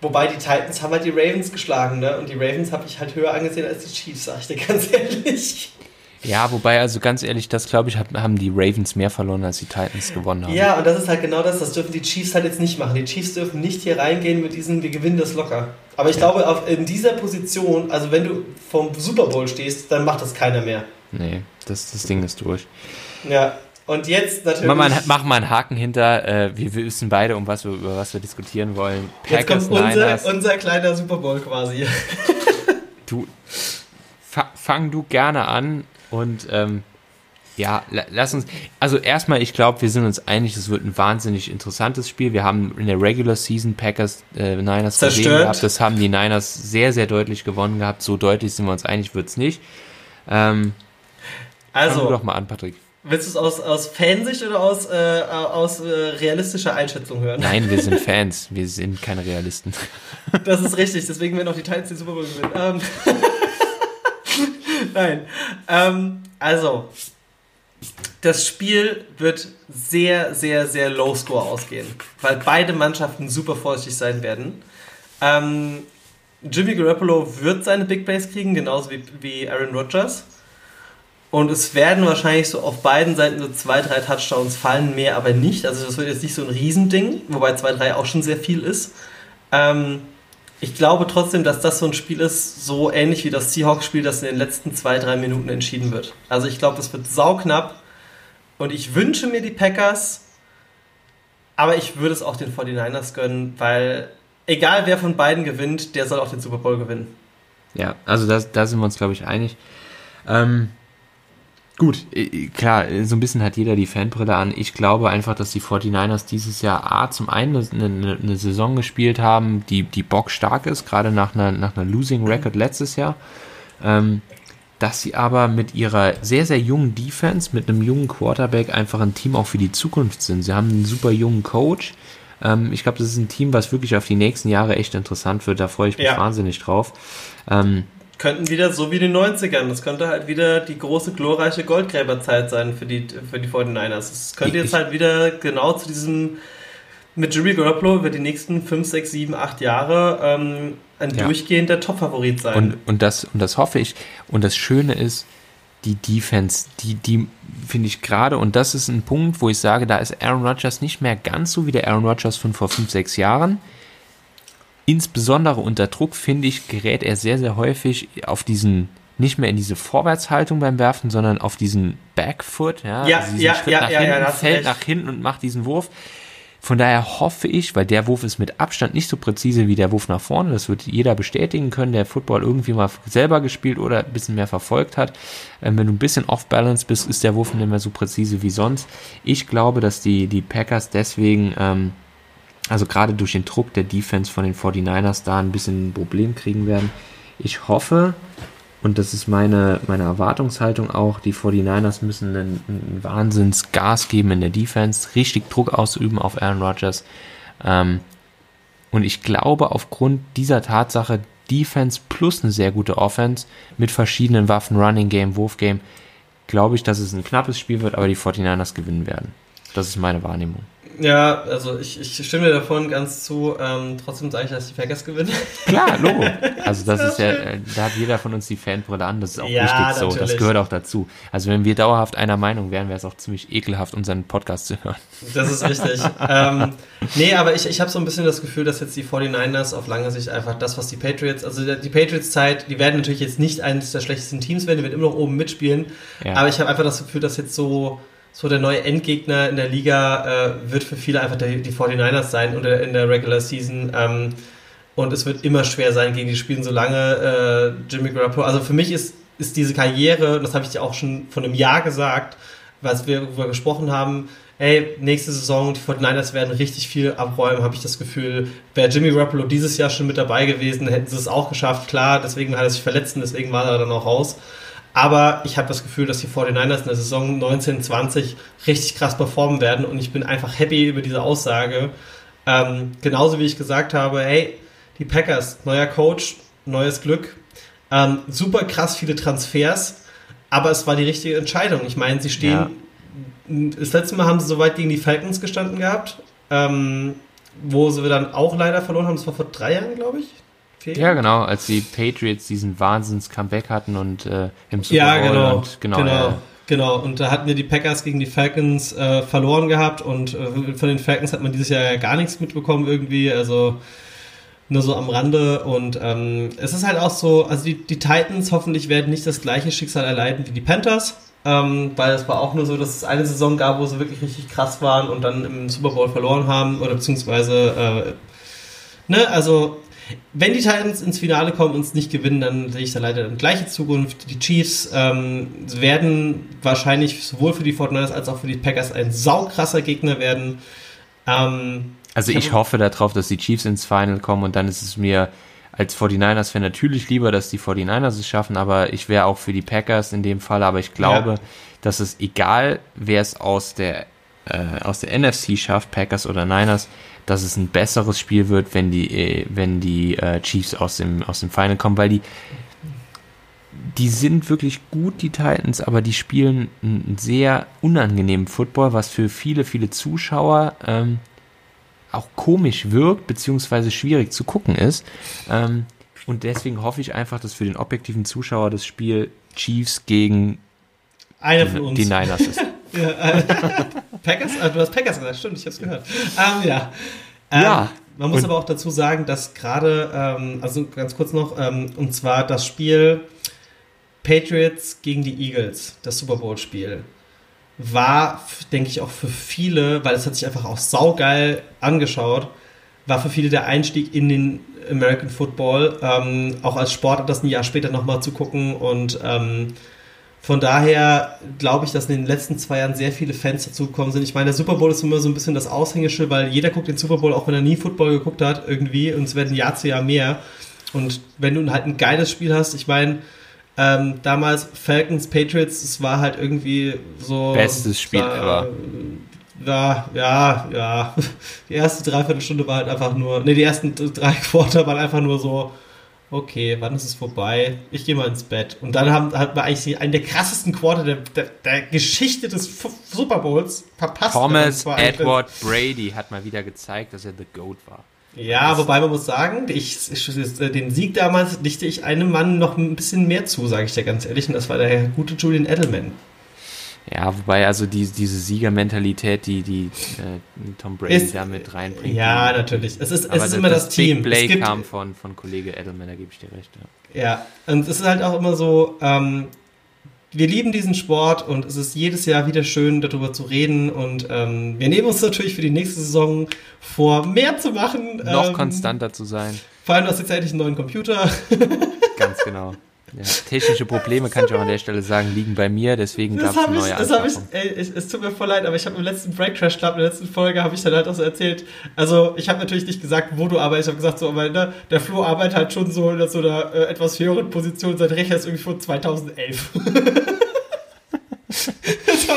wobei die Titans haben halt die Ravens geschlagen, ne? Und die Ravens habe ich halt höher angesehen als die Chiefs, sag ich dir (laughs) ganz ehrlich. Ja, wobei, also ganz ehrlich, das glaube ich, haben die Ravens mehr verloren, als die Titans gewonnen haben. Ja, und das ist halt genau das, das dürfen die Chiefs halt jetzt nicht machen. Die Chiefs dürfen nicht hier reingehen mit diesem, wir gewinnen das locker. Aber ich ja. glaube, auf, in dieser Position, also wenn du vom Super Bowl stehst, dann macht das keiner mehr. Nee, das, das Ding ist durch. Ja, und jetzt natürlich. Mach mal, mach mal einen Haken hinter. Äh, wir, wir wissen beide, um was wir, über was wir diskutieren wollen. Packers, jetzt kommt unser, unser kleiner Super Bowl quasi. du, fang du gerne an und ähm, ja, lass uns. Also erstmal, ich glaube, wir sind uns einig, es wird ein wahnsinnig interessantes Spiel. Wir haben in der Regular Season Packers äh, Niners Zerstört. gesehen gehabt. Das haben die Niners sehr, sehr deutlich gewonnen gehabt. So deutlich sind wir uns einig, wird es nicht. Ähm, also, fang doch mal an, Patrick. Willst du es aus, aus Fansicht oder aus, äh, aus äh, realistischer Einschätzung hören? Nein, wir sind (laughs) Fans. Wir sind keine Realisten. Das ist richtig, deswegen werden auch die Titans den Super Bowl gewinnen. Ähm. (laughs) (laughs) Nein. Ähm, also, das Spiel wird sehr, sehr, sehr low score ausgehen, weil beide Mannschaften super vorsichtig sein werden. Ähm, Jimmy Garoppolo wird seine Big Base kriegen, genauso wie, wie Aaron Rodgers. Und es werden wahrscheinlich so auf beiden Seiten so zwei, drei Touchdowns fallen, mehr aber nicht. Also das wird jetzt nicht so ein Riesending, wobei zwei, drei auch schon sehr viel ist. Ähm, ich glaube trotzdem, dass das so ein Spiel ist, so ähnlich wie das Seahawks-Spiel, das in den letzten zwei, drei Minuten entschieden wird. Also ich glaube, das wird sauknapp und ich wünsche mir die Packers, aber ich würde es auch den 49ers gönnen, weil egal wer von beiden gewinnt, der soll auch den Super Bowl gewinnen. Ja, also da sind wir uns, glaube ich, einig. Ähm, Gut, klar, so ein bisschen hat jeder die Fanbrille an. Ich glaube einfach, dass die 49ers dieses Jahr A zum einen eine, eine, eine Saison gespielt haben, die, die Bock stark ist, gerade nach einer, nach einer Losing Record letztes Jahr. Ähm, dass sie aber mit ihrer sehr, sehr jungen Defense, mit einem jungen Quarterback einfach ein Team auch für die Zukunft sind. Sie haben einen super jungen Coach. Ähm, ich glaube, das ist ein Team, was wirklich auf die nächsten Jahre echt interessant wird. Da freue ich mich ja. wahnsinnig drauf. Ähm, könnten wieder so wie in den 90ern. Das könnte halt wieder die große, glorreiche Goldgräberzeit sein für die, für die 49ers. Es könnte jetzt halt wieder genau zu diesem, mit Jimmy Garoppolo über die nächsten 5, 6, 7, 8 Jahre ähm, ein ja. durchgehender Top-Favorit sein. Und, und, das, und das hoffe ich. Und das Schöne ist, die Defense, die, die finde ich gerade, und das ist ein Punkt, wo ich sage, da ist Aaron Rodgers nicht mehr ganz so wie der Aaron Rodgers von vor 5, 6 Jahren insbesondere unter Druck, finde ich, gerät er sehr, sehr häufig auf diesen, nicht mehr in diese Vorwärtshaltung beim Werfen, sondern auf diesen Backfoot, ja, ja, also ja, Schritt ja, nach ja, hinten, fällt nach hinten und macht diesen Wurf. Von daher hoffe ich, weil der Wurf ist mit Abstand nicht so präzise wie der Wurf nach vorne, das wird jeder bestätigen können, der Football irgendwie mal selber gespielt oder ein bisschen mehr verfolgt hat. Ähm, wenn du ein bisschen off-balance bist, ist der Wurf nicht mehr so präzise wie sonst. Ich glaube, dass die, die Packers deswegen ähm, also gerade durch den Druck der Defense von den 49ers da ein bisschen ein Problem kriegen werden. Ich hoffe, und das ist meine, meine Erwartungshaltung auch, die 49ers müssen einen, einen Wahnsinns geben in der Defense, richtig Druck ausüben auf Aaron Rodgers. Ähm, und ich glaube, aufgrund dieser Tatsache, Defense plus eine sehr gute Offense mit verschiedenen Waffen, Running Game, Wurf Game, glaube ich, dass es ein knappes Spiel wird, aber die 49ers gewinnen werden. Das ist meine Wahrnehmung Ja, also ich, ich stimme dir davon ganz zu. Ähm, trotzdem sage ich, dass die Packers gewinnen. (laughs) Klar, Logo. Also das, (laughs) das ist ja, äh, da hat jeder von uns die Fanbrille an. Das ist auch ja, wichtig so. Natürlich. Das gehört auch dazu. Also wenn wir dauerhaft einer Meinung wären, wäre es auch ziemlich ekelhaft, unseren Podcast zu hören. Das ist richtig. (laughs) ähm, nee, aber ich, ich habe so ein bisschen das Gefühl, dass jetzt die 49ers auf lange Sicht einfach das, was die Patriots, also die Patriots-Zeit, die werden natürlich jetzt nicht eines der schlechtesten Teams werden, die werden immer noch oben mitspielen. Ja. Aber ich habe einfach das Gefühl, dass jetzt so so der neue Endgegner in der Liga äh, wird für viele einfach der, die 49ers sein oder in der Regular Season. Ähm, und es wird immer schwer sein, gegen die spielen, solange äh, Jimmy Garoppolo. Also für mich ist, ist diese Karriere, das habe ich dir auch schon vor einem Jahr gesagt, was wir darüber gesprochen haben, ey, nächste Saison, die 49ers werden richtig viel abräumen, habe ich das Gefühl. Wäre Jimmy Garoppolo dieses Jahr schon mit dabei gewesen, hätten sie es auch geschafft. Klar, deswegen hat er sich verletzt und deswegen war er dann auch raus. Aber ich habe das Gefühl, dass die 49ers in der Saison 1920 richtig krass performen werden und ich bin einfach happy über diese Aussage. Ähm, genauso wie ich gesagt habe, hey, die Packers, neuer Coach, neues Glück, ähm, super krass viele Transfers, aber es war die richtige Entscheidung. Ich meine, sie stehen, ja. das letzte Mal haben sie soweit gegen die Falcons gestanden gehabt, ähm, wo sie dann auch leider verloren haben, das war vor drei Jahren, glaube ich. Fehlen. Ja, genau, als die Patriots diesen Wahnsinns-Comeback hatten und äh, im Super ja, Bowl genau, und genau. genau. Ja. Genau, und da hatten wir die Packers gegen die Falcons äh, verloren gehabt und äh, von den Falcons hat man dieses Jahr ja gar nichts mitbekommen irgendwie, also nur so am Rande und ähm, es ist halt auch so, also die, die Titans hoffentlich werden nicht das gleiche Schicksal erleiden wie die Panthers, ähm, weil es war auch nur so, dass es eine Saison gab, wo sie wirklich richtig krass waren und dann im Super Bowl verloren haben oder beziehungsweise, äh, ne, also wenn die Titans ins Finale kommen und es nicht gewinnen, dann sehe ich da leider eine gleiche Zukunft. Die Chiefs ähm, werden wahrscheinlich sowohl für die Fortnite als auch für die Packers ein saukrasser Gegner werden. Ähm, also ich, ich hoffe darauf, dass die Chiefs ins Final kommen und dann ist es mir als 49ers-Fan natürlich lieber, dass die 49ers es schaffen, aber ich wäre auch für die Packers in dem Fall, aber ich glaube, ja. dass es egal, wer es aus der, äh, aus der NFC schafft, Packers oder Niners, dass es ein besseres Spiel wird, wenn die, äh, wenn die äh, Chiefs aus dem, aus dem Final kommen, weil die, die sind wirklich gut, die Titans, aber die spielen einen sehr unangenehmen Football, was für viele, viele Zuschauer ähm, auch komisch wirkt, beziehungsweise schwierig zu gucken ist. Ähm, und deswegen hoffe ich einfach, dass für den objektiven Zuschauer das Spiel Chiefs gegen Einer uns. die Niners ist. (laughs) ja, äh, (laughs) Packers? Ah, du hast Packers gesagt, stimmt, ich hab's gehört. Ähm, ja. Ähm, ja. Man muss aber auch dazu sagen, dass gerade, ähm, also ganz kurz noch, ähm, und zwar das Spiel Patriots gegen die Eagles, das Super Bowl-Spiel, war, denke ich, auch für viele, weil es hat sich einfach auch saugeil angeschaut, war für viele der Einstieg in den American Football, ähm, auch als Sportler das ein Jahr später nochmal zu gucken und ähm, von daher glaube ich, dass in den letzten zwei Jahren sehr viele Fans dazugekommen sind. Ich meine, der Super Bowl ist immer so ein bisschen das Aushängeschild, weil jeder guckt den Super Bowl, auch wenn er nie Football geguckt hat, irgendwie, und es werden Jahr zu Jahr mehr. Und wenn du halt ein geiles Spiel hast, ich meine, ähm, damals Falcons, Patriots, es war halt irgendwie so. Bestes Spiel war, ever. Ja, ja, ja. (laughs) Die erste Dreiviertelstunde war halt einfach nur, ne, die ersten drei Quarter waren einfach nur so, okay, wann ist es vorbei? Ich gehe mal ins Bett. Und dann haben, hat man eigentlich einen der krassesten Quarter der, der, der Geschichte des F Super Bowls verpasst. Thomas Edward Brady hat mal wieder gezeigt, dass er The GOAT war. Ja, das wobei man muss sagen, ich, ich, den Sieg damals dichte ich einem Mann noch ein bisschen mehr zu, sage ich dir ganz ehrlich, und das war der gute Julian Edelman. Ja, wobei also die, diese Siegermentalität, die, die äh, Tom Brady ist, da mit reinbringt. Ja, natürlich. Es ist, es ist immer das, das Team. Big Play gibt, kam von, von Kollege Edelman, da gebe ich dir recht. Ja. ja, und es ist halt auch immer so, ähm, wir lieben diesen Sport und es ist jedes Jahr wieder schön, darüber zu reden. Und ähm, wir nehmen uns natürlich für die nächste Saison vor, mehr zu machen. Noch ähm, konstanter zu sein. Vor allem, du hast jetzt endlich einen neuen Computer. Ganz genau. Ja, technische Probleme, kann ich auch an der Stelle sagen, liegen bei mir, deswegen gab es eine neue ich, das hab ich, ey, ich, Es tut mir voll leid, aber ich habe im letzten Break Crash Club, in der letzten Folge, habe ich dann halt auch so erzählt, also ich habe natürlich nicht gesagt, wo du arbeitest, ich habe gesagt, so, aber ne, der Flo arbeitet halt schon so in so einer äh, etwas höheren Position, sein Rechner ist irgendwie von 2011. (laughs)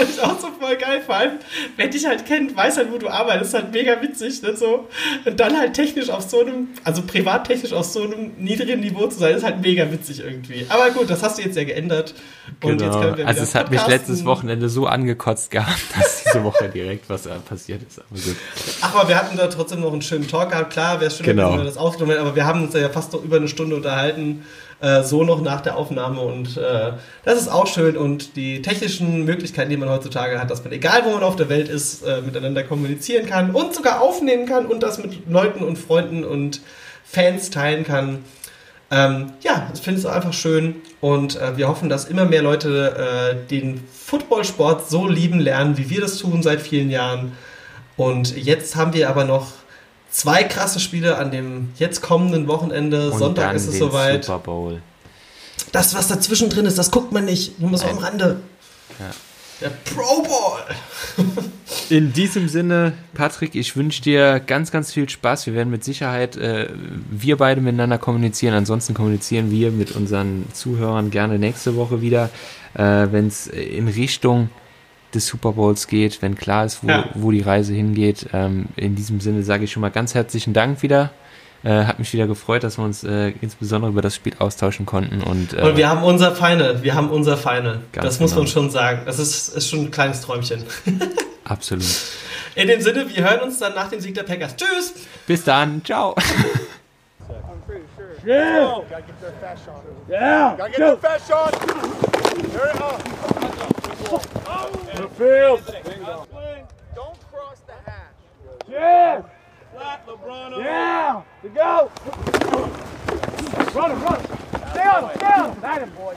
das fand ich auch so voll geil. Vor allem, wer dich halt kennt, weiß halt, wo du arbeitest. Ist halt mega witzig. Ne? So. Und dann halt technisch auf so einem, also privattechnisch auf so einem niedrigen Niveau zu sein, ist halt mega witzig irgendwie. Aber gut, das hast du jetzt ja geändert. Und genau. jetzt können wir Also es hat mich letztes Wochenende so angekotzt gehabt, (laughs) dass diese Woche direkt, was da passiert ist. Aber gut. Ach, aber wir hatten da trotzdem noch einen schönen Talk gehabt. Klar, wäre es schön, Genau. wenn wir das aufgenommen hätten, aber wir haben uns ja fast noch über eine Stunde unterhalten, äh, so noch nach der Aufnahme und äh, das ist auch schön und die technischen Möglichkeiten, die man heutzutage hat, dass man, egal wo man auf der Welt ist, äh, miteinander kommunizieren kann und sogar aufnehmen kann und das mit Leuten und Freunden und Fans teilen kann. Ähm, ja, das finde ich auch einfach schön und äh, wir hoffen, dass immer mehr Leute äh, den Footballsport so lieben lernen, wie wir das tun seit vielen Jahren. Und jetzt haben wir aber noch zwei krasse Spiele an dem jetzt kommenden Wochenende. Und Sonntag ist es soweit. Super Bowl. Das, was dazwischen drin ist, das guckt man nicht. Nur mal so am. Rande. Ja. Der Pro Bowl. (laughs) In diesem Sinne, Patrick, ich wünsche dir ganz, ganz viel Spaß. Wir werden mit Sicherheit äh, wir beide miteinander kommunizieren. Ansonsten kommunizieren wir mit unseren Zuhörern gerne nächste Woche wieder, äh, wenn es in Richtung des Super Bowls geht, wenn klar ist, wo, Ja. wo die Reise hingeht. Ähm, in diesem Sinne sage ich schon mal ganz herzlichen Dank wieder. Äh, hat mich wieder gefreut, dass wir uns äh, insbesondere über das Spiel austauschen konnten. Und, äh, Und wir haben unser Final. Wir haben unser Final. Das muss genau. man schon sagen. Das ist, ist schon ein kleines Träumchen. (laughs) absolut. In dem Sinne, wir hören uns dann nach dem Sieg der Packers. Tschüss! Bis dann. Ciao. (laughs) Yeah. Gotta get their fast shot. Yeah. Gotta get their fast shot. There it is. The field. Don't cross the hash. Yeah. Flat, LeBron. Yeah. To go. Run him, run. Stay on him, stay on him. That him, boy.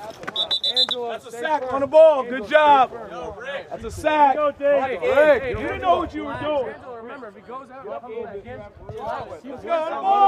That's a sack firm. on the ball. Good job. Yo, Rick. That's a sack. Go, Dave. Rick, hey, hey, you didn't know what you were doing. Angela, remember, if he goes out, yep, up, up, up, up, up, up, up, up, up, up,